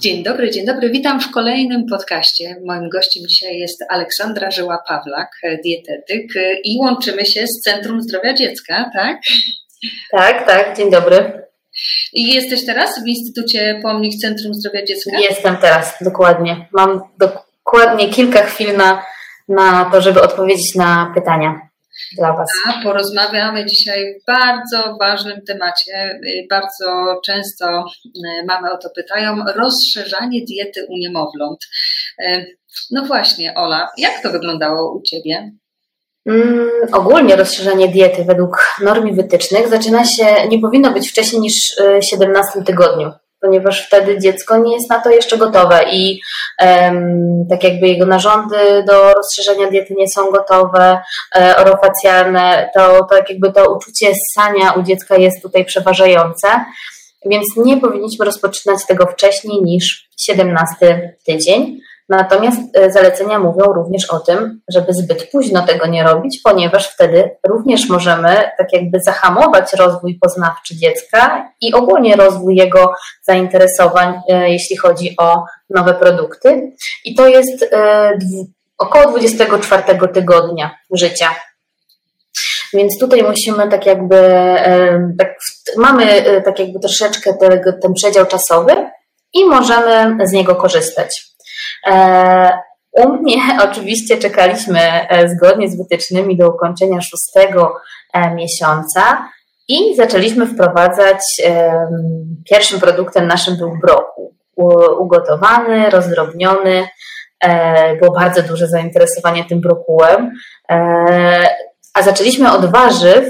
Dzień dobry, dzień dobry. Witam w kolejnym podcaście. Moim gościem dzisiaj jest Aleksandra Żyła-Pawlak, dietetyk i łączymy się z Centrum Zdrowia Dziecka, tak? Tak, tak, dzień dobry. I jesteś teraz w Instytucie Pomnik Centrum Zdrowia Dziecka? Jestem teraz, dokładnie. Mam dokładnie kilka chwil na, na to, żeby odpowiedzieć na pytania dla Was. A porozmawiamy dzisiaj w bardzo ważnym temacie. Bardzo często y, mamy o to pytają. Rozszerzanie diety u niemowląt. Y, no właśnie, Ola, jak to wyglądało u Ciebie? Mm, ogólnie rozszerzanie diety według norm wytycznych zaczyna się, nie powinno być wcześniej niż 17 y, tygodniu ponieważ wtedy dziecko nie jest na to jeszcze gotowe i um, tak jakby jego narządy do rozszerzenia diety nie są gotowe, e, orofacjalne, to, to tak jakby to uczucie ssania u dziecka jest tutaj przeważające, więc nie powinniśmy rozpoczynać tego wcześniej niż 17 tydzień. Natomiast e, zalecenia mówią również o tym, żeby zbyt późno tego nie robić, ponieważ wtedy również możemy tak jakby zahamować rozwój poznawczy dziecka i ogólnie rozwój jego zainteresowań, e, jeśli chodzi o nowe produkty. I to jest e, około 24 tygodnia życia. Więc tutaj musimy tak jakby, tak, mamy tak jakby troszeczkę tego, ten przedział czasowy i możemy z niego korzystać. E, u mnie oczywiście czekaliśmy e, zgodnie z wytycznymi do ukończenia szóstego e, miesiąca i zaczęliśmy wprowadzać. Pierwszym produktem naszym był brokuł. Ugotowany, rozdrobniony. Było bardzo duże zainteresowanie tym brokułem. A zaczęliśmy od warzyw,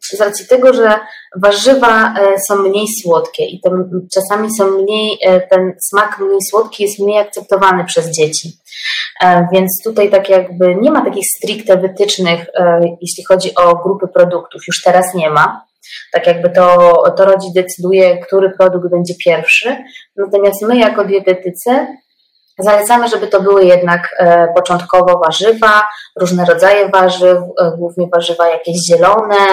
z racji tego, że warzywa e, są mniej słodkie i czasami są mniej, e, ten smak mniej słodki jest mniej akceptowany przez dzieci. E, więc tutaj tak jakby nie ma takich stricte wytycznych, jeśli chodzi o grupy produktów, już teraz nie ma. Tak jakby to, to rodzic decyduje, który produkt będzie pierwszy. Natomiast my jako dietetycy Zalecamy, żeby to były jednak e, początkowo warzywa, różne rodzaje warzyw, e, głównie warzywa jakieś zielone,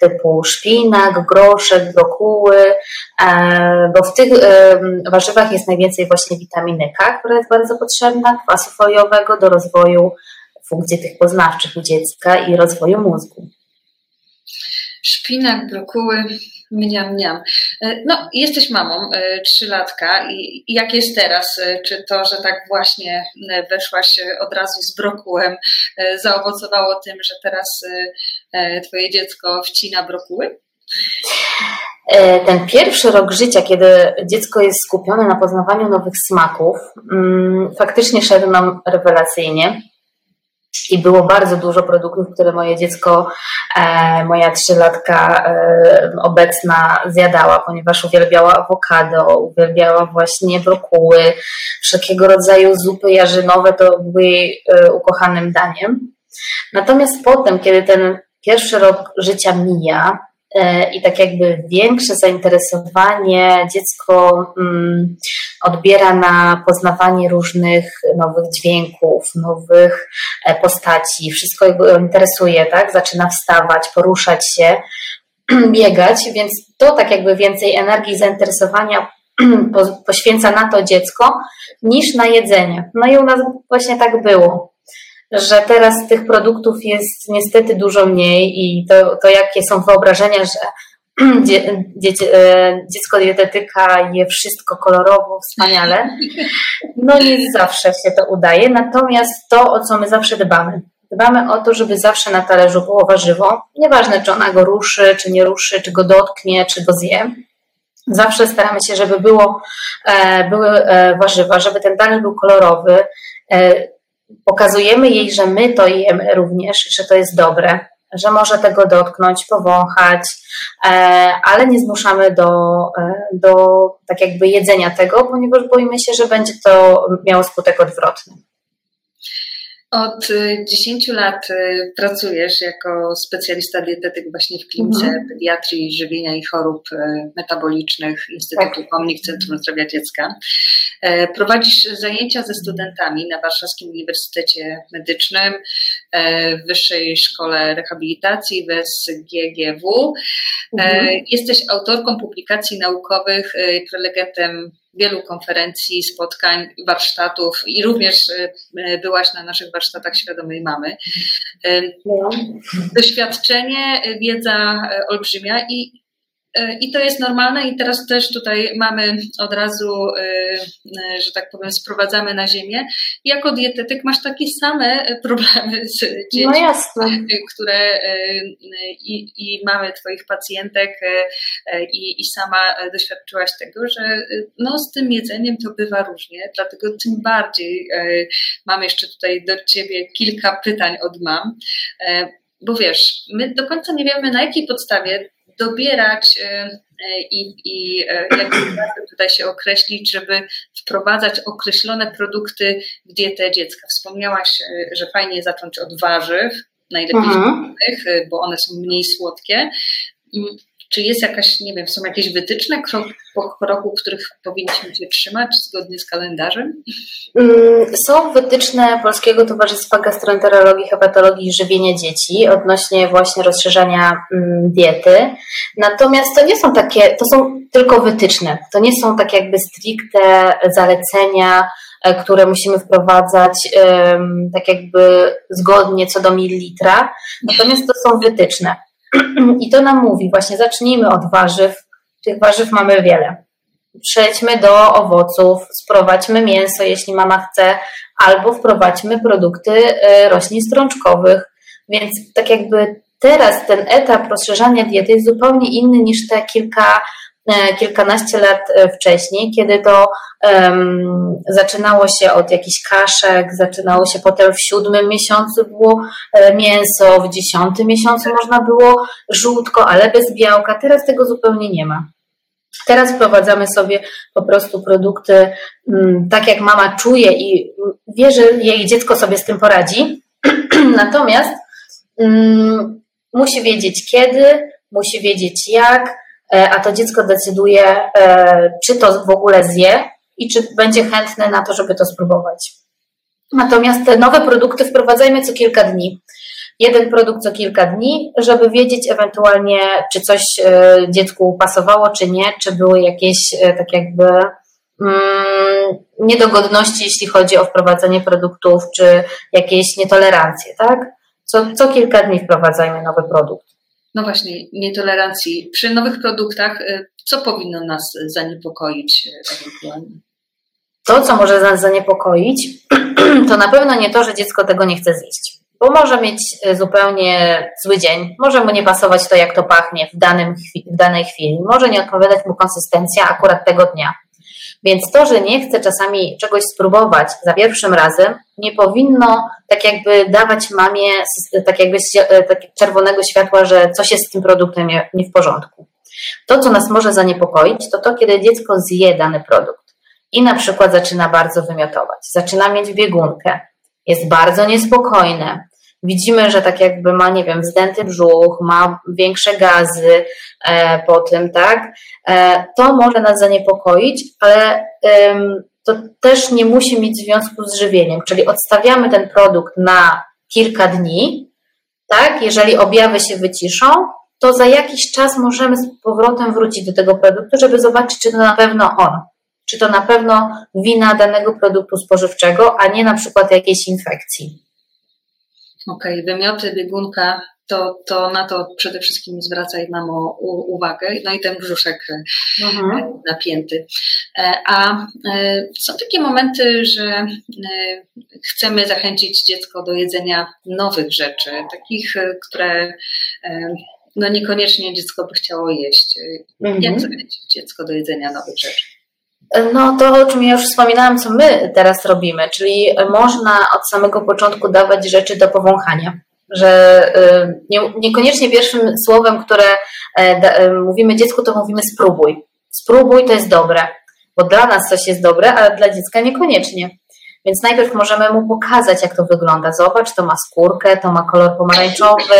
typu szpinak, groszek, brokuły, e, bo w tych warzywach jest najwięcej właśnie witaminy K, która jest bardzo potrzebna, kwasu foliowego do rozwoju funkcji tych poznawczych u dziecka i rozwoju mózgu. Szpinak, brokuły, Mniam, mniam. E, no, jesteś mamą, e, trzylatka i jak jest teraz? E, czy to, że tak właśnie weszłaś od razu z brokułem, zaowocowało tym, że teraz twoje dziecko wcina brokuły? Ten pierwszy rok życia, kiedy dziecko jest skupione na poznawaniu nowych smaków, mm, faktycznie szedł nam rewelacyjnie i było bardzo dużo produktów, które moje dziecko, e, moja trzylatka e, obecna zjadała, ponieważ uwielbiała awokado, uwielbiała właśnie brokuły, wszelkiego rodzaju zupy jarzynowe to były jej e, ukochanym daniem. Natomiast potem, kiedy ten pierwszy rok życia mija, i tak jakby większe zainteresowanie dziecko mm, odbiera na poznawanie różnych nowych dźwięków, nowych e, postaci, wszystko go interesuje, tak? Zaczyna wstawać, poruszać się, biegać, więc to tak jakby więcej energii, zainteresowania poświęca na to dziecko niż na jedzenie. No i u nas właśnie tak było że teraz tych produktów jest niestety dużo mniej i to, to jakie są wyobrażenia, że dzie, dzie, e, dziecko dietetyka je wszystko kolorowo, wspaniale. No nie zawsze się to udaje, natomiast to, o co my zawsze dbamy. Dbamy o to, żeby zawsze na talerzu było warzywo, nieważne czy ona go ruszy, czy nie ruszy, czy go dotknie, czy go zje. Zawsze staramy się, żeby było, e, były e, warzywa, żeby ten talerz był kolorowy, pokazujemy jej, że my to jemy również, że to jest dobre, że może tego dotknąć, powąchać, e, ale nie zmuszamy do, e, do tak jakby jedzenia tego, ponieważ boimy się, że będzie to miało skutek odwrotny. Od 10 y, lat y, pracujesz jako specjalista dietetyk właśnie w klinice mhm. pediatrii, żywienia i chorób y, metabolicznych Instytutu tak. Pomnik Centrum Zdrowia Dziecka. E, prowadzisz zajęcia ze studentami na Warszawskim Uniwersytecie Medycznym, w Wyższej Szkole Rehabilitacji WSGGW. E, mhm. Jesteś autorką publikacji naukowych, prelegentem wielu konferencji, spotkań, warsztatów i również e, byłaś na naszych warsztatach świadomej mamy. E, no. Doświadczenie, wiedza e, olbrzymia i E, I to jest normalne i teraz też tutaj mamy od razu, e, e, że tak powiem, sprowadzamy na ziemię. Jako dietetyk masz takie same problemy z dziećmi, no jasne. które i, i mamy twoich pacjentek i, i sama doświadczyłaś tego, że no z tym jedzeniem to bywa różnie, dlatego tym bardziej mam jeszcze tutaj do ciebie kilka pytań od mam bo wiesz, my do końca nie wiemy, na jakiej podstawie dobierać y, y, i, i y, jak tutaj się określić, żeby wprowadzać określone produkty w dietę dziecka. Wspomniałaś, że fajnie zacząć od warzyw, najlepiej mhm. bo one są mniej słodkie. Czy jest jakaś, nie wiem, są jakieś wytyczne krok po kroku, których powinniśmy się trzymać zgodnie z kalendarzem? Mm, są wytyczne Polskiego Towarzystwa Gastroenterologii, Hepatologii i Żywienia Dzieci odnośnie właśnie rozszerzania mm, diety. Natomiast to nie są takie, to są tylko wytyczne. To nie są tak jakby stricte zalecenia, e, które musimy wprowadzać tak jakby zgodnie co do mililitra. Natomiast to są wytyczne. I to nam mówi, właśnie zacznijmy od warzyw. Tych warzyw mamy wiele. Przejdźmy do owoców, sprowadźmy mięso, jeśli mama chce, albo wprowadźmy produkty y, roślin strączkowych. Więc tak jakby teraz ten etap rozszerzania diety jest zupełnie inny niż te kilka kilkanaście lat e, wcześniej, kiedy to um, zaczynało się od jakichś kaszek, zaczynało się potem w siódmym miesiącu było e, mięso, w dziesiątym miesiącu można było żółtko, ale bez białka. Teraz tego zupełnie nie ma. Teraz wprowadzamy sobie po prostu produkty um, tak, jak mama czuje i wie, że jej dziecko sobie z tym poradzi. Natomiast um, musi wiedzieć kiedy, musi wiedzieć jak, E, a to dziecko decyduje, e, czy to w ogóle zje i czy będzie chętne na to, żeby to spróbować. Natomiast te nowe produkty wprowadzajmy co kilka dni. Jeden produkt co kilka dni, żeby wiedzieć ewentualnie, czy coś e, dziecku pasowało, czy nie, czy były jakieś tak jakby mm, niedogodności, jeśli chodzi o wprowadzenie produktów, czy jakieś nietolerancje, tak? Co, co kilka dni wprowadzajmy nowy produkt no właśnie, nietolerancji. Przy nowych produktach, y, co powinno nas zaniepokoić y, ewentualnie? To, co może nas zaniepokoić, to na pewno nie to, że dziecko tego nie chce zjeść. Bo może mieć y, zupełnie zły dzień, może mu nie pasować to, jak to pachnie w, danym, w danej chwili, może nie odpowiadać mu konsystencja akurat tego dnia. Więc to, że nie chce czasami czegoś spróbować za pierwszym razem, nie powinno tak jakby dawać mamie tak jakby tak czerwonego światła, że coś jest z tym produktem nie w porządku. To, co nas może zaniepokoić, to to, kiedy dziecko zje dany produkt i na przykład zaczyna bardzo wymiotować, zaczyna mieć biegunkę, jest bardzo niespokojne, widzimy, że tak jakby ma, nie wiem, wzdęty brzuch, ma większe gazy e, po tym, tak, e, to może nas zaniepokoić, ale to też nie musi mieć związku z żywieniem, czyli odstawiamy ten produkt na kilka dni, tak, jeżeli objawy się wyciszą, to za jakiś czas możemy z powrotem wrócić do tego produktu, żeby zobaczyć, czy to na pewno on, czy to na pewno wina danego produktu spożywczego, a nie na przykład jakiejś infekcji. Okej, okay, wymioty, biegunka, to, to na to przede wszystkim zwracaj mamo uwagę. No i ten brzuszek e, mhm. napięty. E, a e, są takie momenty, że chcemy zachęcić dziecko do jedzenia nowych rzeczy, takich, które no niekoniecznie dziecko by chciało jeść. Mhm. Jak zachęcić dziecko do jedzenia nowych rzeczy? No to, o czym ja już wspominałam, co my teraz robimy, czyli można od samego początku dawać rzeczy do powąchania. Że y, nie, niekoniecznie pierwszym słowem, które e, da, e, mówimy dziecku, to mówimy spróbuj. Spróbuj, to jest dobre, bo dla nas coś jest dobre, ale dla dziecka niekoniecznie. Więc najpierw możemy mu pokazać, jak to wygląda. Zobacz, to ma skórkę, to ma kolor pomarańczowy,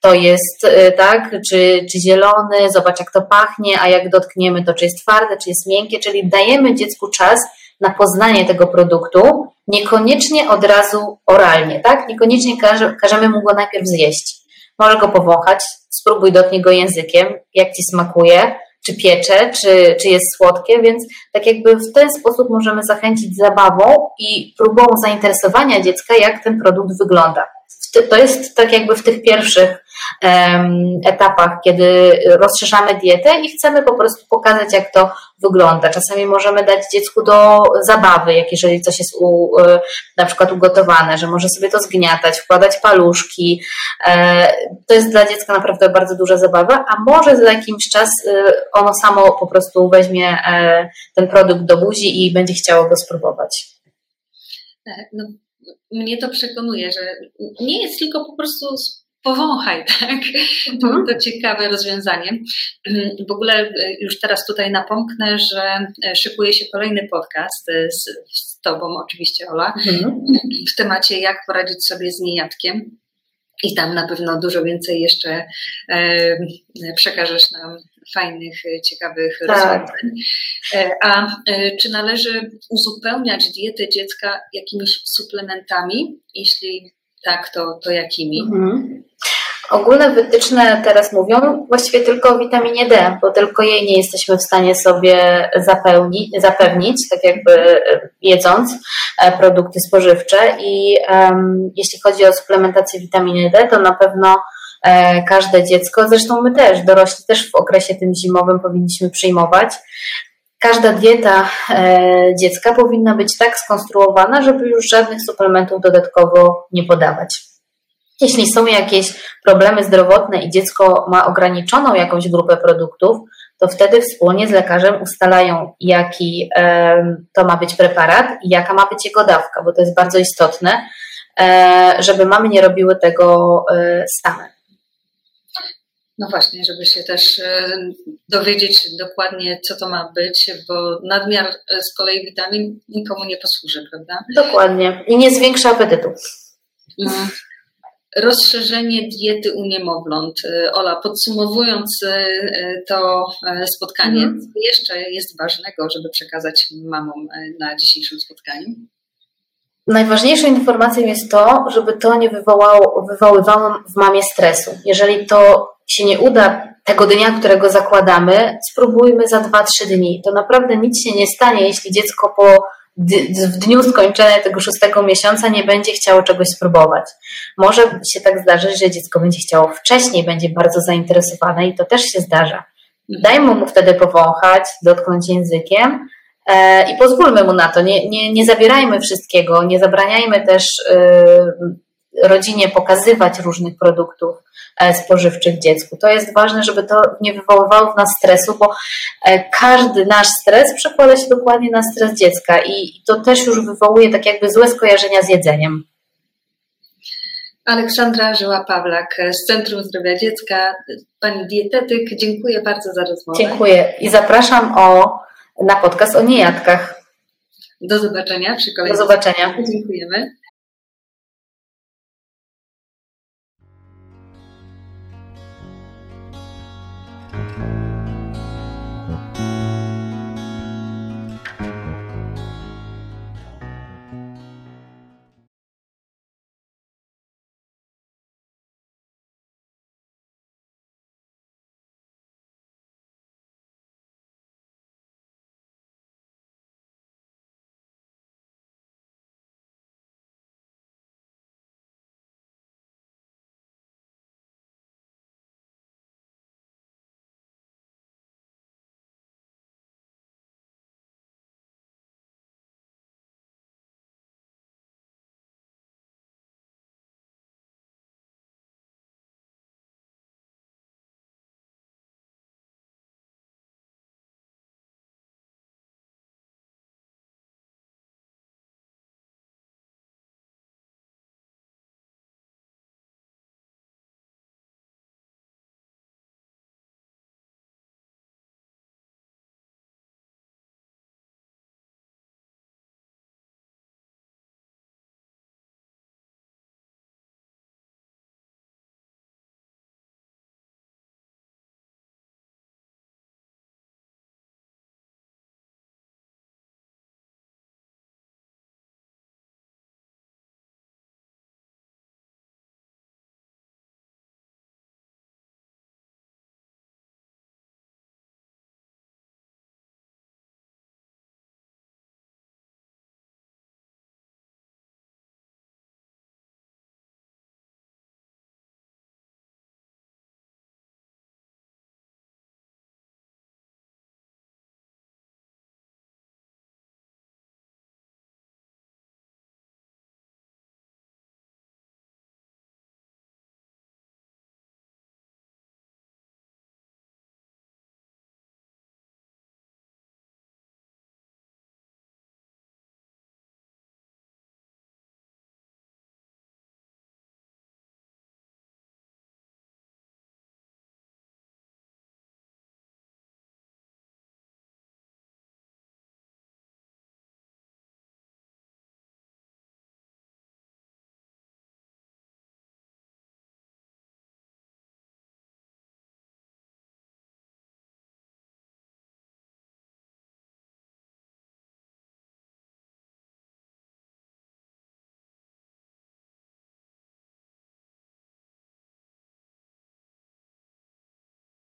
to jest y, tak, czy, czy zielony, zobacz, jak to pachnie, a jak dotkniemy, to czy jest twarde, czy jest miękkie, czyli dajemy dziecku czas na poznanie tego produktu, niekoniecznie od razu oralnie, tak? Niekoniecznie każe, każemy mu go najpierw zjeść. Może go powąchać, spróbuj dotknij go językiem, jak ci smakuje, czy piecze, czy, czy jest słodkie, więc tak jakby w ten sposób możemy zachęcić zabawą i próbą zainteresowania dziecka, jak ten produkt wygląda. To jest tak jakby w tych pierwszych etapach, kiedy rozszerzamy dietę i chcemy po prostu pokazać, jak to wygląda. Czasami możemy dać dziecku do zabawy, jak jeżeli coś jest u, e, na przykład ugotowane, że może sobie to zgniatać, wkładać paluszki. E, to jest dla dziecka naprawdę bardzo duża zabawa, a może za jakiś czas e, ono samo po prostu weźmie ten produkt do buzi i będzie chciało go spróbować. No, mnie to przekonuje, że nie jest tylko po prostu powąchaj, tak? To, mhm. to ciekawe rozwiązanie. W ogóle e, już teraz tutaj napomknę, że e, szykuje się kolejny podcast e, z, z Tobą, oczywiście, Ola, mhm. w temacie jak poradzić sobie z niejadkiem. I tam na pewno dużo więcej jeszcze e, przekażesz nam fajnych, ciekawych tak. rozwiązań. A czy należy uzupełniać dietę dziecka jakimiś suplementami? Jeśli tak, to, to jakimi? Mhm. Ogólne wytyczne teraz mówią właściwie tylko o witaminie D, bo tylko jej nie jesteśmy w stanie sobie zapełnić, zapewnić, tak jakby jedząc e, produkty spożywcze. I um, jeśli chodzi o suplementację witaminy D, to na pewno e, każde dziecko, zresztą my też, dorośli też w okresie tym zimowym powinniśmy przyjmować. Każda dieta e, dziecka powinna być tak skonstruowana, żeby już żadnych suplementów dodatkowo nie podawać. Jeśli są jakieś problemy zdrowotne i dziecko ma ograniczoną jakąś grupę produktów, to wtedy wspólnie z lekarzem ustalają, jaki to ma być preparat i jaka ma być jego dawka, bo to jest bardzo istotne, e, żeby mamy nie robiły tego e, same. No właśnie, żeby się też e, dowiedzieć dokładnie, co to ma być, bo nadmiar z kolei witamin nikomu nie posłuży, prawda? Dokładnie. I nie zwiększa apetytu. No rozszerzenie diety u niemowląt. Y, Ola, podsumowując to spotkanie, mm. co jeszcze jest ważnego, żeby przekazać mamom na dzisiejszym spotkaniu? Najważniejszą informacją jest to, żeby to nie wywołało, wywoływało w mamie stresu. Jeżeli to się nie uda tego dnia, którego zakładamy, spróbujmy za 2-3 dni. To naprawdę nic się nie stanie, jeśli dziecko po w dniu skończenia tego szóstego miesiąca nie będzie chciało czegoś spróbować. Może się tak zdarzyć, że dziecko będzie chciało wcześniej, będzie bardzo zainteresowane i to też się zdarza. Dajmy mu wtedy powąchać, dotknąć językiem e, i pozwólmy mu na to. Nie, nie, nie zabierajmy wszystkiego, nie zabraniajmy też e, rodzinie pokazywać różnych produktów e, spożywczych dziecku. To jest ważne, żeby to nie wywoływało w nas stresu, bo e, każdy nasz stres przekłada się dokładnie na stres dziecka i to też już wywołuje tak jakby złe skojarzenia z jedzeniem. Aleksandra Żyła-Pawlak z Centrum Zdrowia Dziecka, pani dietetyk. Dziękuję bardzo za rozmowę. Dziękuję i zapraszam o, na podcast o niejadkach. Do zobaczenia przy kolejnym. Do zobaczenia. Dziękujemy.